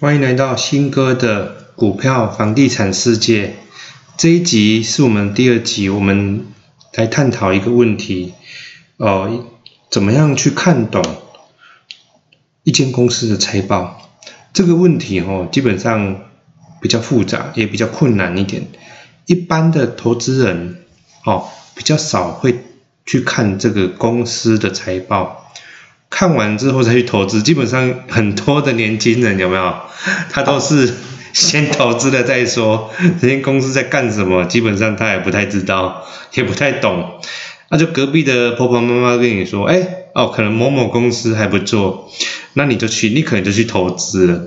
欢迎来到新哥的股票房地产世界。这一集是我们第二集，我们来探讨一个问题：哦，怎么样去看懂一间公司的财报？这个问题哦，基本上比较复杂，也比较困难一点。一般的投资人哦，比较少会去看这个公司的财报。看完之后再去投资，基本上很多的年轻人有没有？他都是 先投资了再说。这间公司在干什么？基本上他也不太知道，也不太懂。那就隔壁的婆婆妈妈跟你说：“哎，哦，可能某某公司还不错，那你就去，你可能就去投资了。”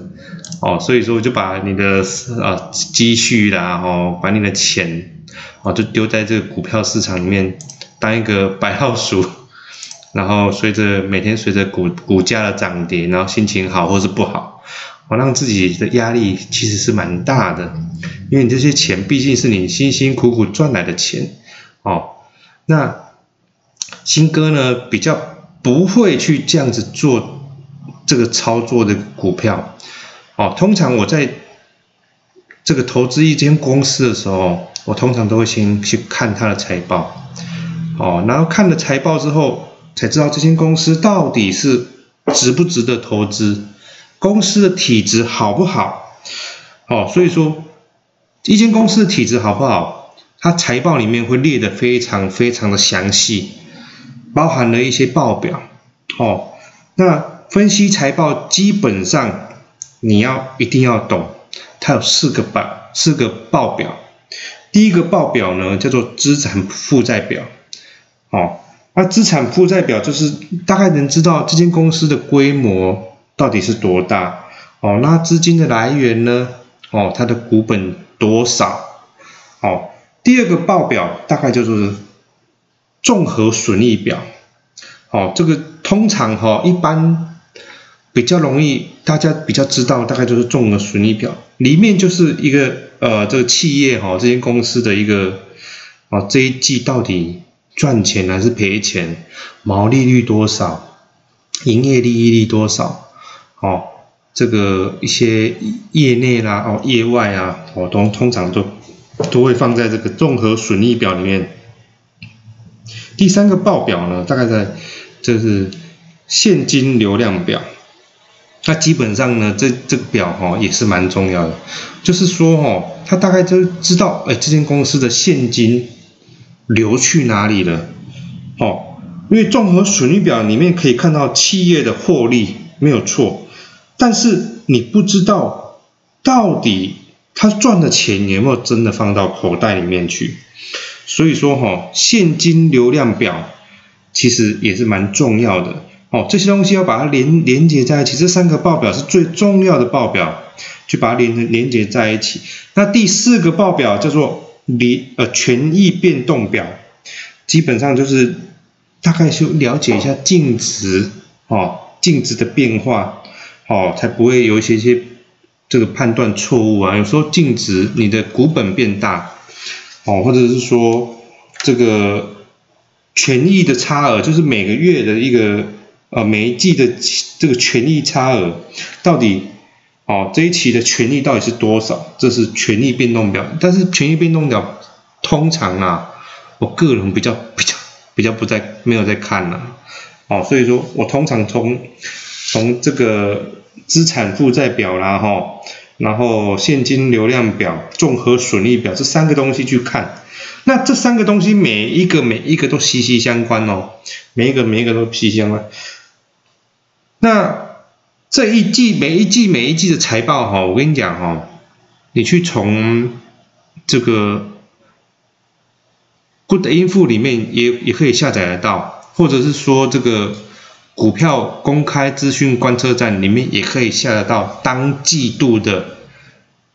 哦，所以说就把你的啊积蓄啦，哦，把你的钱哦，就丢在这个股票市场里面，当一个白老鼠。然后随着每天随着股股价的涨跌，然后心情好或是不好，我让自己的压力其实是蛮大的，因为你这些钱毕竟是你辛辛苦苦赚来的钱，哦，那新哥呢比较不会去这样子做这个操作的股票，哦，通常我在这个投资一间公司的时候，我通常都会先去看它的财报，哦，然后看了财报之后。才知道这间公司到底是值不值得投资，公司的体质好不好？哦，所以说一间公司的体质好不好，它财报里面会列的非常非常的详细，包含了一些报表。哦，那分析财报基本上你要一定要懂，它有四个报四个报表。第一个报表呢叫做资产负债表。哦。那资产负债表就是大概能知道这间公司的规模到底是多大哦。那资金的来源呢？哦，它的股本多少？哦，第二个报表大概就是综合损益表。哦，这个通常哈一般比较容易大家比较知道，大概就是综合损益表里面就是一个呃这个企业哈这间公司的一个哦这一季到底。赚钱还是赔钱？毛利率多少？营业利益率多少？哦，这个一些业内啦，哦，业外啊，哦，通通常都都会放在这个综合损益表里面。第三个报表呢，大概在就是现金流量表。那基本上呢，这这个表哈也是蛮重要的，就是说哦，他大概就知道，哎，这间公司的现金。流去哪里了？哦，因为综合损益表里面可以看到企业的获利没有错，但是你不知道到底他赚的钱有没有真的放到口袋里面去。所以说哈，现金流量表其实也是蛮重要的哦。这些东西要把它连连接在一起，这三个报表是最重要的报表，去把它连连接在一起。那第四个报表叫做。离呃权益变动表，基本上就是大概就了解一下净值哦，净值的变化哦，才不会有一些些这个判断错误啊。有时候净值你的股本变大哦，或者是说这个权益的差额，就是每个月的一个呃每一季的这个权益差额到底。哦，这一期的权益到底是多少？这是权益变动表，但是权益变动表通常啊，我个人比较比较比较不在没有在看了，哦，所以说我通常从从这个资产负债表啦，哈，然后现金流量表、综合损益表这三个东西去看，那这三个东西每一个每一个都息息相关哦，每一个每一个都息息相关，那。这一季每一季每一季的财报哈，我跟你讲哈，你去从这个 Good Info 里面也也可以下载得到，或者是说这个股票公开资讯观测站里面也可以下得到当季度的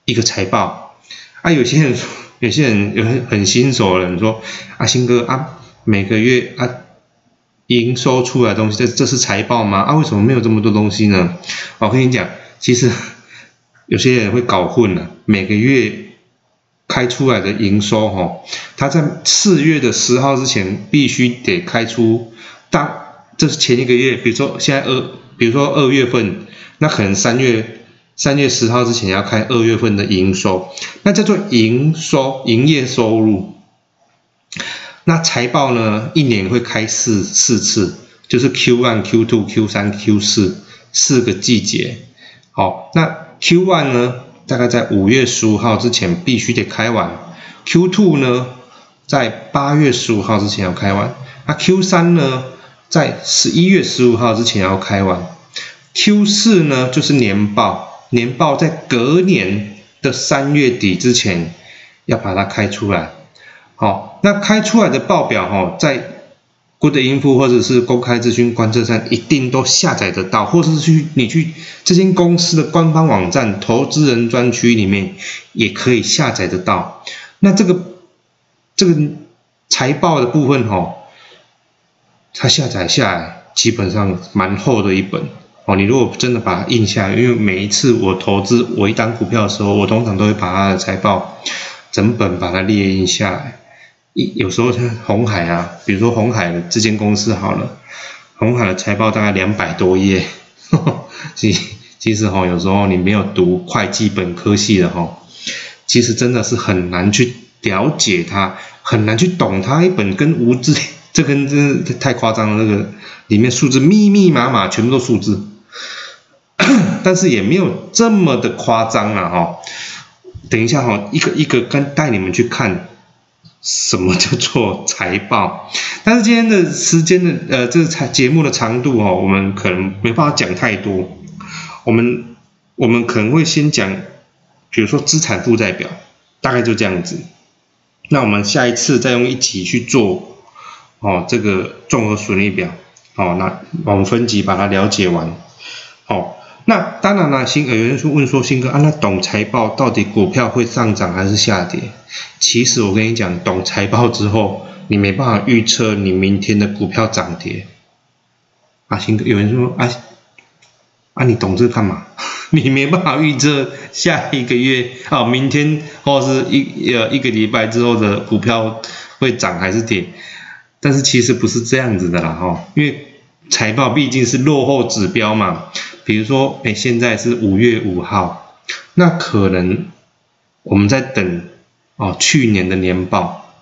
一个财报。啊，有些人有些人有很很新手的人说，阿星哥啊，每个月啊。营收出来的东西，这这是财报吗？啊，为什么没有这么多东西呢？我跟你讲，其实 有些人会搞混了。每个月开出来的营收，哈，他在四月的十号之前必须得开出。当这是前一个月，比如说现在二，比如说二月份，那可能三月三月十号之前要开二月份的营收，那叫做营收营业收入。那财报呢，一年会开四四次，就是 Q one、Q two、Q 三、Q 四四个季节。好，那 Q one 呢，大概在五月十五号之前必须得开完；Q two 呢，在八月十五号之前要开完；那 Q 三呢，在十一月十五号之前要开完；Q 四呢，就是年报，年报在隔年的三月底之前要把它开出来。好，那开出来的报表哈，在 Good Info 或者是公开资讯观测站一定都下载得到，或者是去你去这间公司的官方网站投资人专区里面也可以下载得到。那这个这个财报的部分哈，它下载下来基本上蛮厚的一本哦。你如果真的把它印下来，因为每一次我投资我一单股票的时候，我通常都会把它的财报整本把它列印下来。有时候像红海啊，比如说红海的这间公司好了，红海的财报大概两百多页，其其实哈，有时候你没有读会计本科系的哈，其实真的是很难去了解它，很难去懂它。一本跟无字，这跟这太夸张了，那个里面数字密密麻麻，全部都数字，但是也没有这么的夸张了哈。等一下哈，一个一个跟带你们去看。什么叫做财报？但是今天的时间的呃，这个财节目的长度哦，我们可能没办法讲太多。我们我们可能会先讲，比如说资产负债表，大概就这样子。那我们下一次再用一集去做哦，这个综合损益表。哦，那我们分级把它了解完。哦。那当然了，新有人说问说，新哥啊，那懂财报到底股票会上涨还是下跌？其实我跟你讲，懂财报之后，你没办法预测你明天的股票涨跌。啊，新哥有人说啊，啊你懂这干嘛？你没办法预测下一个月啊，明天或是一呃一个礼拜之后的股票会涨还是跌？但是其实不是这样子的啦，哈，因为财报毕竟是落后指标嘛。比如说，哎，现在是五月五号，那可能我们在等哦，去年的年报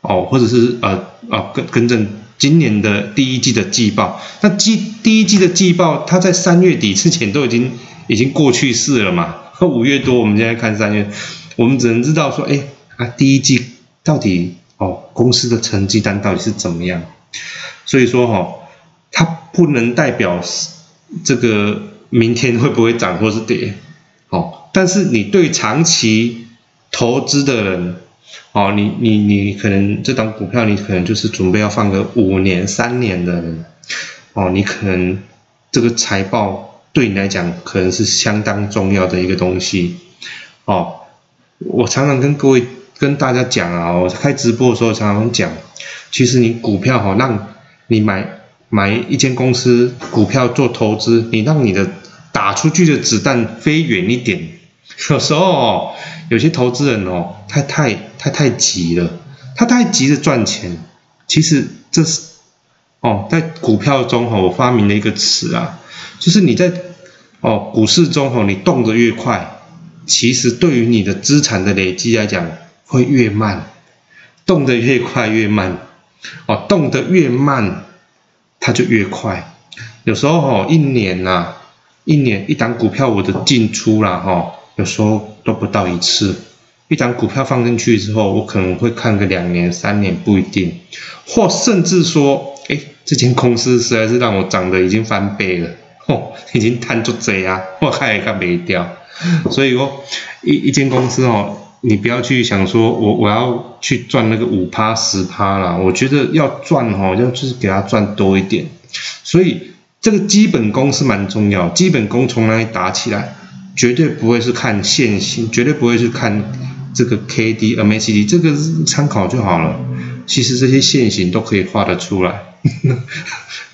哦，或者是呃呃更更正今年的第一季的季报。那季第一季的季报，它在三月底之前都已经已经过去式了嘛？和五月多，我们现在看三月，我们只能知道说，哎啊，第一季到底哦，公司的成绩单到底是怎么样？所以说哈，它不能代表这个。明天会不会涨或是跌？哦，但是你对长期投资的人，哦，你你你可能这档股票你可能就是准备要放个五年、三年的人，哦，你可能这个财报对你来讲可能是相当重要的一个东西，哦，我常常跟各位跟大家讲啊，我开直播的时候常常讲，其实你股票哈，让你买买一间公司股票做投资，你让你的打出去的子弹飞远一点，有时候哦有些投资人哦，他太他太急了，他太急着赚钱。其实这是哦，在股票中哈，我发明了一个词啊，就是你在哦股市中哈，你动得越快，其实对于你的资产的累积来讲会越慢，动得越快越慢，哦，动得越慢，它就越快。有时候哦，一年呐。一年一档股票，我的进出啦，哈，有时候都不到一次。一档股票放进去之后，我可能会看个两年、三年不一定，或甚至说，哎，这间公司实在是让我涨得已经翻倍了，吼，已经摊住贼啊，我还看没掉。所以说，一一间公司哦，你不要去想说我我要去赚那个五趴十趴啦，我觉得要赚哦，要就是给他赚多一点，所以。这个基本功是蛮重要，基本功从哪里打起来？绝对不会是看线型，绝对不会是看这个 K D M A C D，这个参考就好了。其实这些线型都可以画得出来。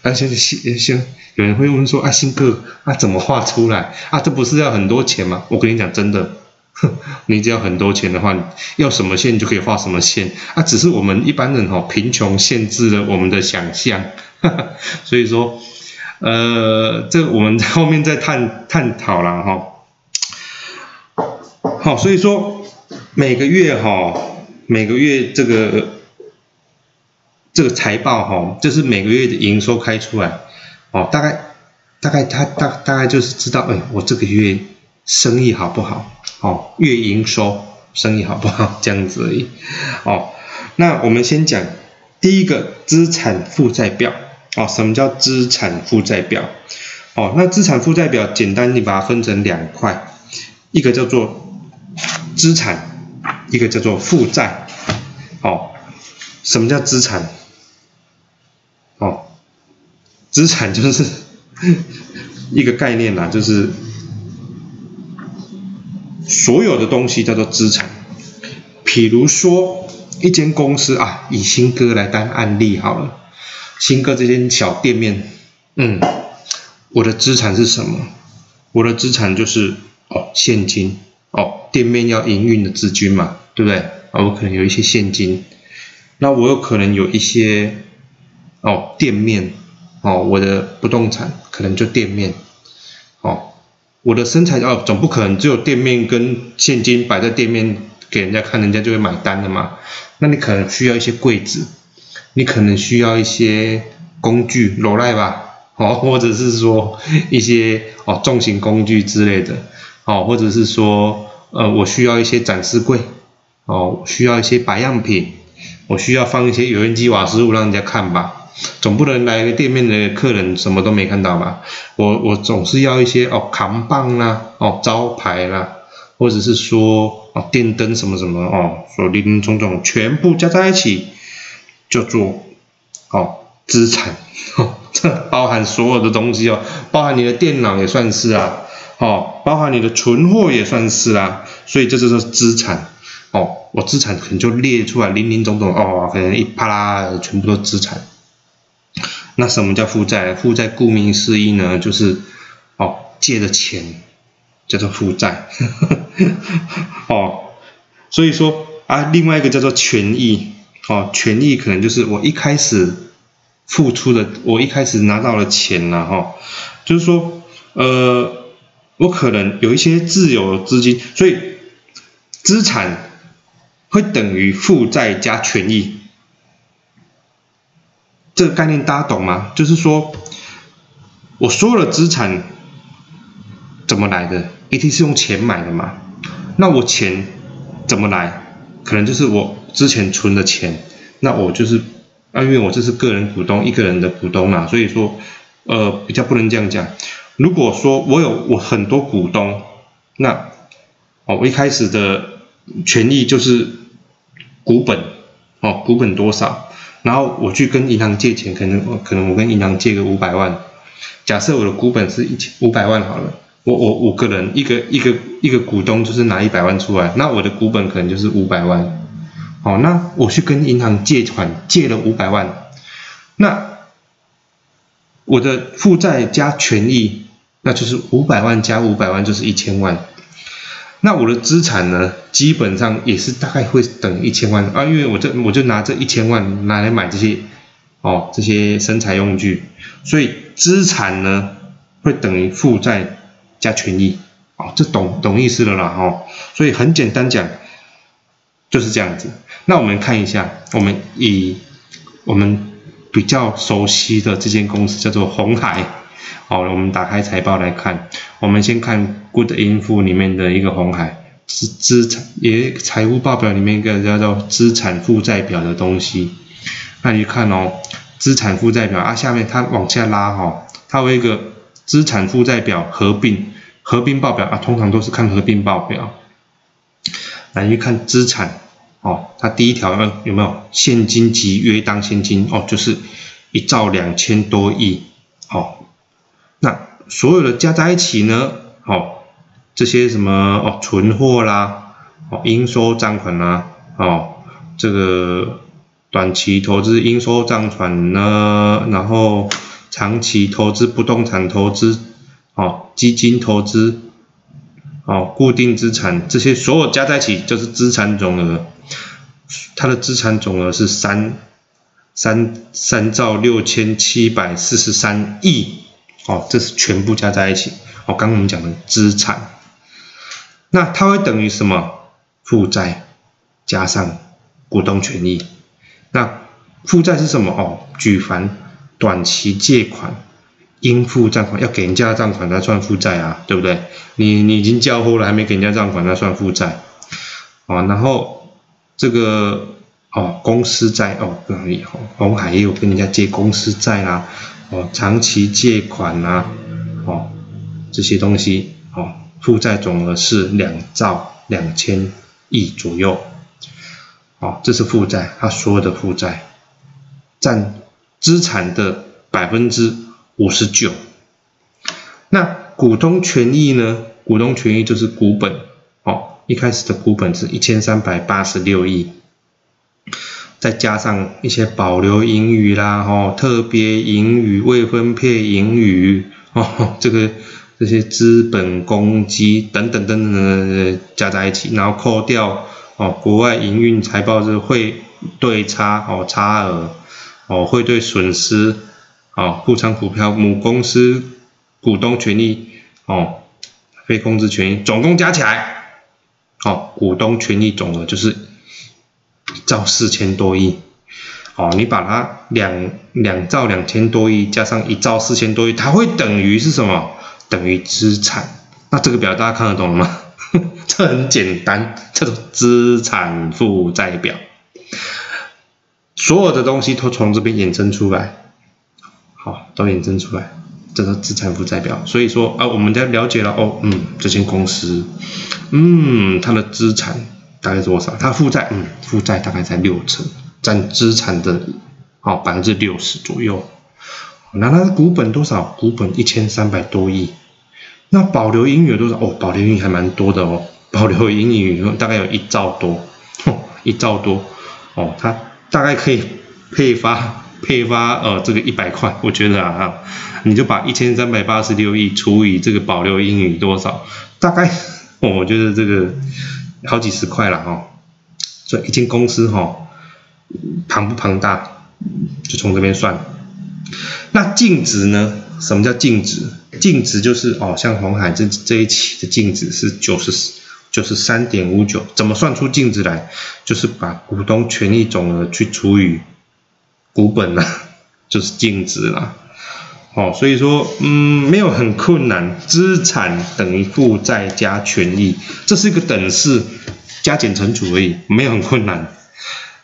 而且线线，有人会问说：“啊，新哥，啊怎么画出来？啊这不是要很多钱吗？”我跟你讲，真的，你只要很多钱的话，要什么线就可以画什么线。啊，只是我们一般人哈，贫穷限制了我们的想象。所以说。呃，这我们后面再探探讨了哈。好，所以说每个月哈，每个月这个这个财报哈，就是每个月的营收开出来，哦，大概大概他大大概就是知道，哎，我这个月生意好不好？哦，月营收生意好不好？这样子而已。哦，那我们先讲第一个资产负债表。哦，什么叫资产负债表？哦，那资产负债表简单，你把它分成两块，一个叫做资产，一个叫做负债。哦，什么叫资产？哦，资产就是 一个概念啦，就是所有的东西叫做资产。譬如说，一间公司啊，以新哥来当案例好了。新哥这间小店面，嗯，我的资产是什么？我的资产就是哦现金哦，店面要营运的资金嘛，对不对？啊，我可能有一些现金，那我有可能有一些哦店面哦，我的不动产可能就店面哦，我的身材哦总不可能只有店面跟现金摆在店面给人家看，人家就会买单的嘛，那你可能需要一些柜子。你可能需要一些工具，罗赖吧，哦，或者是说一些哦重型工具之类的，哦，或者是说呃我需要一些展示柜，哦，需要一些摆样品，我需要放一些油烟机瓦斯炉让人家看吧，总不能来店面的客人什么都没看到吧？我我总是要一些哦扛棒啦，哦招牌啦，或者是说哦电灯什么什么哦，所林林总总全部加在一起。叫做哦资产，这 包含所有的东西哦，包含你的电脑也算是啊，哦，包含你的存货也算是啊，所以这就是资产哦，我资产可能就列出来零零总总哦，可能一啪啦全部都资产。那什么叫负债？负债顾名思义呢，就是哦借的钱叫做负债，哦，所以说啊，另外一个叫做权益。哦，权益可能就是我一开始付出的，我一开始拿到了钱了哈，就是说，呃，我可能有一些自有资金，所以资产会等于负债加权益，这个概念大家懂吗？就是说，我所有的资产怎么来的？一定是用钱买的嘛？那我钱怎么来？可能就是我。之前存的钱，那我就是啊，因为我这是个人股东，一个人的股东嘛，所以说，呃，比较不能这样讲。如果说我有我很多股东，那哦，我一开始的权益就是股本哦，股本多少，然后我去跟银行借钱，可能我可能我跟银行借个五百万，假设我的股本是一千五百万好了，我我五个人一个一个一个股东就是拿一百万出来，那我的股本可能就是五百万。好，那我去跟银行借款，借了五百万，那我的负债加权益，那就是五百万加五百万就是一千万。那我的资产呢，基本上也是大概会等一千万。啊，因为我这我就拿这一千万拿来买这些哦这些生产用具，所以资产呢会等于负债加权益，哦，这懂懂意思了啦哦，所以很简单讲。就是这样子，那我们看一下，我们以我们比较熟悉的这间公司叫做红海，好，我们打开财报来看，我们先看 Good Info 里面的一个红海资资产，也财务报表里面一个叫做资产负债表的东西，那你看哦，资产负债表啊，下面它往下拉哈，它有一个资产负债表合并合并报表啊，通常都是看合并报表。来去看资产，哦，它第一条有没有现金及约当现金？哦，就是一兆两千多亿，哦，那所有的加在一起呢，哦，这些什么哦，存货啦，哦，应收账款啦，哦，这个短期投资应收账款呢，然后长期投资不动产投资，哦，基金投资。哦，固定资产这些所有加在一起就是资产总额，它的资产总额是三三三兆六千七百四十三亿，哦，这是全部加在一起。哦，刚刚我们讲的资产，那它会等于什么？负债加上股东权益。那负债是什么？哦，举凡短期借款、应付账款要给人家账款，才算负债啊，对不对？你你已经交货了，还没给人家账款，那算负债。啊，然后这个哦，公司债哦，不容易红海也有跟人家借公司债啦，哦，长期借款啦，哦，这些东西哦，负债总额是两兆两千亿左右。哦，这是负债，它所有的负债占资产的百分之五十九。那股东权益呢？股东权益就是股本。哦，一开始的股本是一千三百八十六亿，再加上一些保留盈余啦，哦，特别盈余、未分配盈余，哦，这个这些资本公积等等等等等加在一起，然后扣掉。哦，国外营运财报是汇兑差哦，差额哦，汇兑损失哦，富仓股票母公司股东权益哦，非控制权益总共加起来哦，股东权益总额就是兆四千多亿哦，你把它两两兆两千多亿加上一兆四千多亿，它会等于是什么？等于资产。那这个表大家看得懂了吗？这很简单，叫做资产负债表，所有的东西都从这边衍生出来，好，都衍生出来，这个资产负债表。所以说啊，我们在了解了哦，嗯，这间公司，嗯，它的资产大概多少？它负债，嗯，负债大概在六成，占资产的，好百分之六十左右。那它的股本多少？股本一千三百多亿。那保留盈余有多少？哦，保留盈余还蛮多的哦，保留盈余大概有一兆多，一兆多，哦，它大概可以配发配发呃这个一百块，我觉得啊，你就把一千三百八十六亿除以这个保留盈余多少，大概我觉得这个好几十块了哈，所以一间公司哈庞不庞大，就从这边算。那净值呢？什么叫净值？净值就是哦，像红海这这一期的净值是九十就是三点五九，怎么算出净值来？就是把股东权益总额去除以股本呢，就是净值了。哦，所以说嗯，没有很困难，资产等于负债加权益，这是一个等式，加减乘除而已，没有很困难。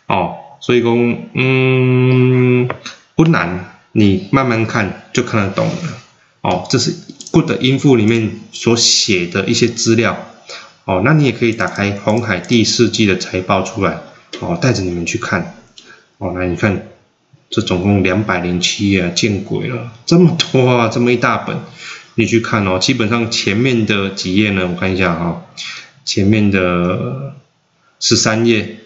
哦，所以说嗯不难，你慢慢看就看得懂了。哦，这是 Good 音符里面所写的一些资料。哦，那你也可以打开红海第四季的财报出来，哦，带着你们去看。哦，那你看，这总共两百零七页，见鬼了，这么多啊，这么一大本，你去看哦。基本上前面的几页呢，我看一下哈，前面的十三页，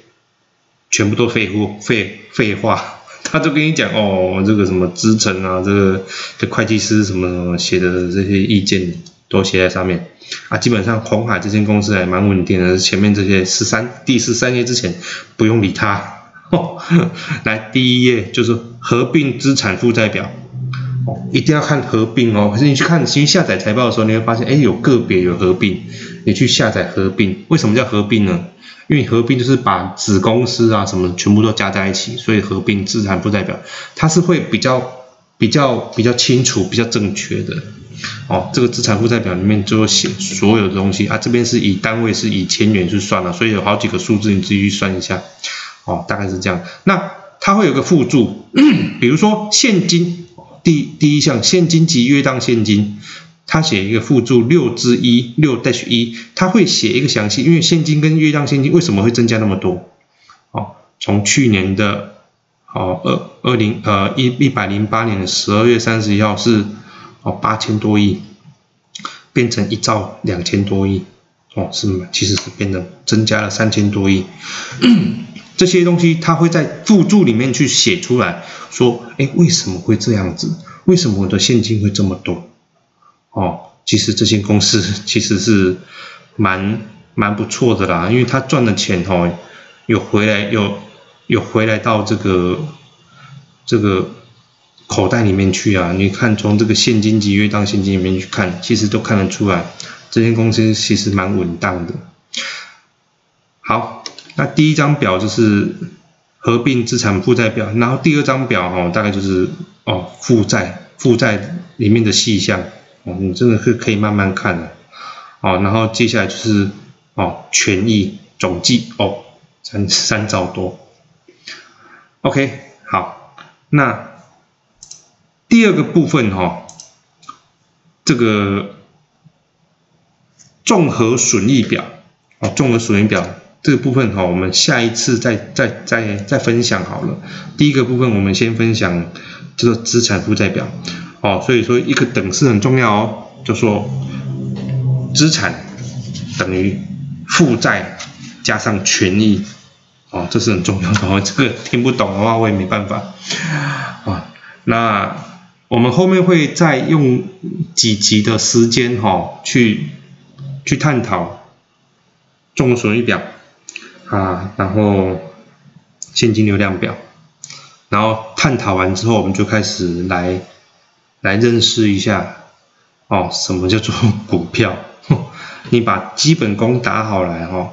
全部都废乎，废废话。他就跟你讲哦，这个什么支撑啊，这个这会计师什么什么写的这些意见都写在上面啊。基本上红海这间公司还蛮稳定的，前面这些十三第十三页之前不用理它。来第一页就是合并资产负债表，一定要看合并哦。可是你去看新下载财报的时候，你会发现哎有个别有合并，你去下载合并，为什么叫合并呢？因为合并就是把子公司啊什么全部都加在一起，所以合并资产负债表它是会比较比较比较清楚、比较正确的。哦，这个资产负债表里面就会写所有的东西啊，这边是以单位是以千元去算了，所以有好几个数字你自己去算一下。哦，大概是这样。那它会有个附注，比如说现金第第一项现金及约当现金。它写一个附注六之一六 dash 一，它会写一个详细，因为现金跟约当现金为什么会增加那么多？哦，从去年的哦二二零呃一一百零八年的十二月三十一号是哦八千多亿，变成一兆两千多亿，哦是其实是变得增加了三千多亿，这些东西他会在附注里面去写出来，说哎为什么会这样子？为什么我的现金会这么多？哦，其实这些公司 其实是蛮蛮不错的啦，因为他赚的钱哦，有回来有有回来到这个这个口袋里面去啊。你看从这个现金及约当现金里面去看，其实都看得出来，这些公司其实蛮稳当的。好，那第一张表就是合并资产负债表，然后第二张表哦，大概就是哦负债负债里面的细项，哦，你真的是可以慢慢看的，哦，然后接下来就是哦权益总计哦三三兆多，OK，好，那第二个部分哈。这个综合损益表啊，综合损益表这个部分哈，我们下一次再再再再分享好了。第一个部分我们先分享这个资产负债表哦，所以说一个等式很重要哦，就说资产等于负债加上权益哦，这是很重要的哦。这个听不懂的话我也没办法啊，那。我们后面会再用几集的时间哈，去去探讨综合损益表啊，然后现金流量表，然后探讨完之后，我们就开始来来认识一下哦，什么叫做股票？你把基本功打好来哦，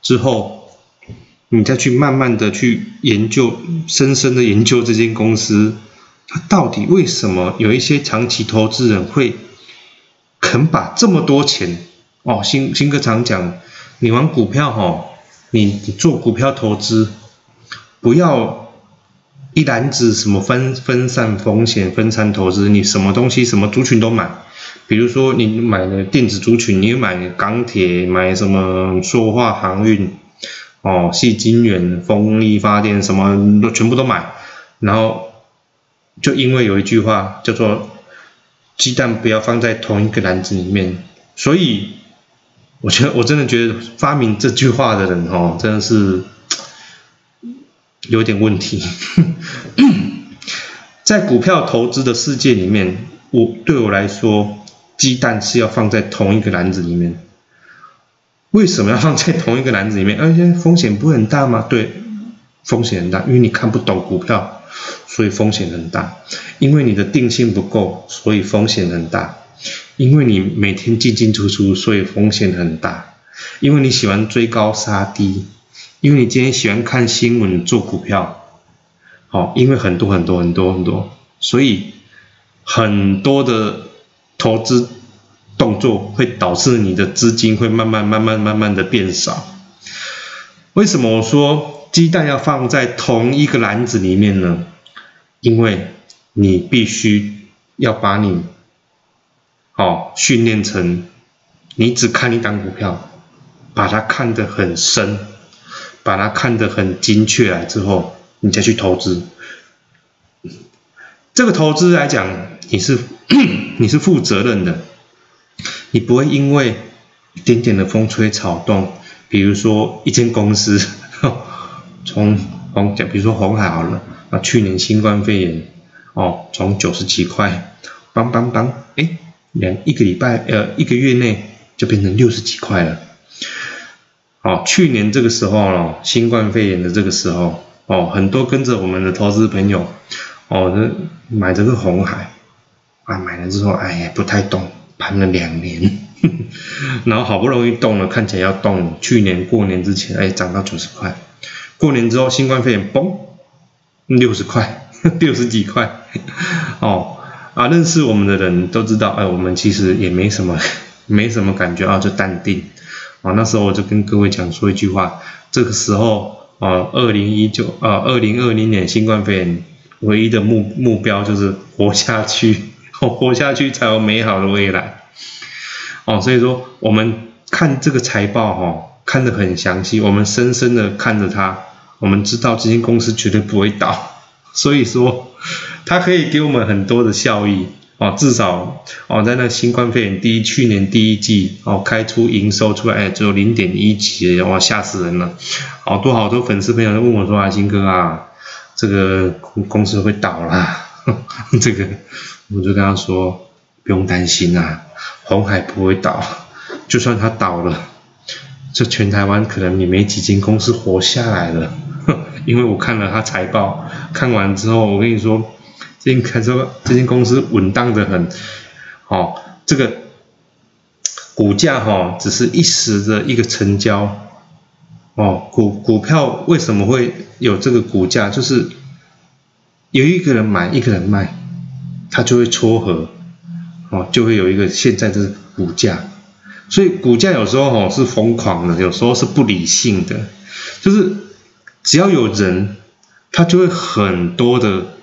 之后你再去慢慢的去研究，深深的研究这间公司。它到底为什么有一些长期投资人会肯把这么多钱哦？新新哥常讲，你玩股票哈，你做股票投资，不要一篮子什么分分散风险、分散投资，你什么东西什么族群都买。比如说你买了电子族群，你买钢铁，买什么塑化航运，哦，细晶圆、风力发电，什么都全部都买，然后。就因为有一句话叫做“鸡蛋不要放在同一个篮子里面”，所以我觉得我真的觉得发明这句话的人哦，真的是有点问题。在股票投资的世界里面，我对我来说，鸡蛋是要放在同一个篮子里面。为什么要放在同一个篮子里面？而且风险不很大吗？对，风险很大，因为你看不懂股票。所以风险很大，因为你的定性不够，所以风险很大；因为你每天进进出出，所以风险很大；因为你喜欢追高杀低，因为你今天喜欢看新闻做股票，好，因为很多很多很多很多，所以很多的投资动作会导致你的资金会慢慢慢慢慢慢的变少。为什么我说？鸡蛋要放在同一个篮子里面呢，因为你必须要把你，哦，训练成你只看一档股票，把它看得很深，把它看得很精确来之后，你再去投资。这个投资来讲，你是 你是负责任的，你不会因为一点点的风吹草动，比如说一间公司。从红比如说红海好了，啊，去年新冠肺炎，哦，从九十几块，邦邦邦，哎，两一个礼拜，呃，一个月内就变成六十几块了。哦，去年这个时候呢，新冠肺炎的这个时候，哦，很多跟着我们的投资朋友，哦，那买这个红海，啊，买了之后，哎呀，不太动，盘了两年，然后好不容易动了，看起来要动，去年过年之前，哎，涨到九十块。过年之后，新冠肺炎嘣，六十块，六十几块，哦啊，认识我们的人都知道，哎，我们其实也没什么，没什么感觉啊，就淡定。啊，那时候我就跟各位讲说一句话，这个时候啊，二零一九啊，二零二零年新冠肺炎唯一的目目标就是活下去，活下去才有美好的未来。哦，所以说我们看这个财报哈，看得很详细，我们深深的看着它。我们知道这间公司绝对不会倒，所以说它可以给我们很多的效益哦，至少哦在那新冠肺炎第一去年第一季哦开出营收出来哎只有零点一几，哇吓死人了，好多好多粉丝朋友都问我说啊金哥啊这个公司会倒啦，这个我就跟他说不用担心啊，红海不会倒，就算它倒了，这全台湾可能也没几间公司活下来了。因为我看了他财报，看完之后，我跟你说，这间开说这间公司稳当的很，哦，这个股价哈只是一时的一个成交，哦，股股票为什么会有这个股价？就是有一个人买，一个人卖，它就会撮合，哦，就会有一个现在的股价。所以股价有时候哦是疯狂的，有时候是不理性的，就是只要有人，他就会很多的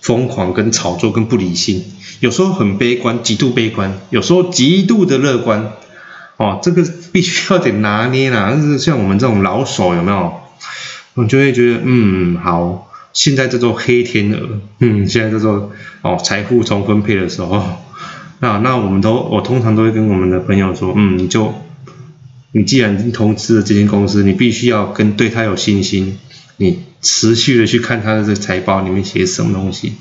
疯狂跟炒作跟不理性，有时候很悲观，极度悲观，有时候极度的乐观，哦，这个必须要得拿捏啦。但是像我们这种老手有没有？我就会觉得，嗯，好，现在叫做黑天鹅，嗯，现在叫做哦财富重分配的时候。那那我们都，我通常都会跟我们的朋友说，嗯，你就，你既然投资了这间公司，你必须要跟对它有信心，你持续的去看它的这个财报里面写什么东西，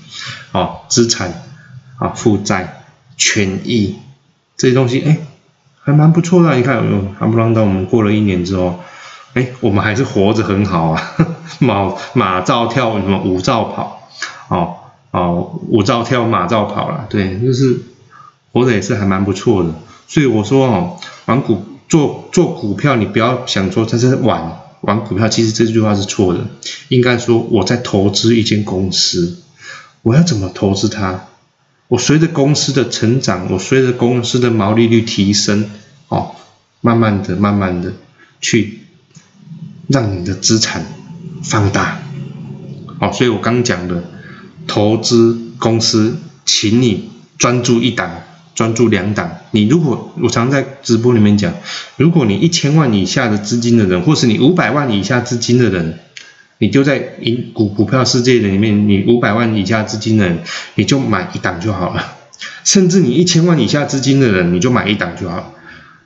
哦，资产，啊，负债，权益这些东西，哎，还蛮不错的，你看，还不让到我们过了一年之后，哎，我们还是活着很好啊，马马照跳，什么舞照跑，哦哦，舞照跳，马照跑了，对，就是。活得也是还蛮不错的，所以我说哦，玩股做做股票，你不要想说它是玩玩股票，其实这句话是错的。应该说我在投资一间公司，我要怎么投资它？我随着公司的成长，我随着公司的毛利率提升，哦，慢慢的、慢慢的去让你的资产放大。哦，所以我刚讲的投资公司，请你专注一档。专注两档，你如果我常在直播里面讲，如果你一千万以下的资金的人，或是你五百万以下资金的人，你就在银股股票世界里面，你五百万以下资金的人，你就买一档就好了。甚至你一千万以下资金的人，你就买一档就好了。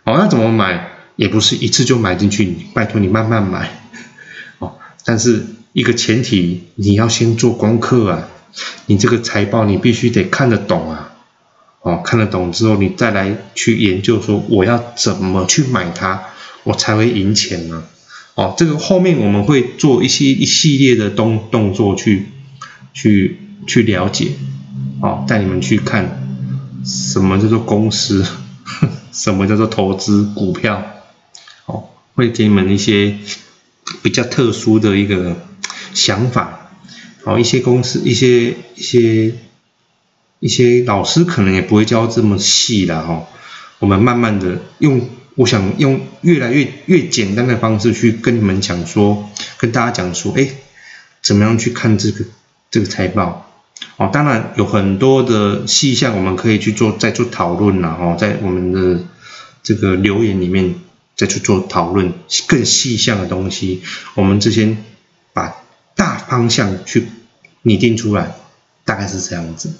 哦，那怎么买？也不是一次就买进去，拜托你慢慢买。哦，但是一个前提，你要先做功课啊，你这个财报你必须得看得懂啊。哦，看得懂之后，你再来去研究说我要怎么去买它，我才会赢钱呢？哦，这个后面我们会做一些一系列的动动作去去去了解，哦，带你们去看什么叫做公司，什么叫做投资股票，哦，会给你们一些比较特殊的一个想法，哦，一些公司一些一些。一些老师可能也不会教这么细的哈，我们慢慢的用，我想用越来越越简单的方式去跟你们讲说，跟大家讲说，哎，怎么样去看这个这个财报？哦，当然有很多的细项我们可以去做再做讨论了哦，在我们的这个留言里面再去做讨论更细项的东西，我们之前把大方向去拟定出来，大概是这样子。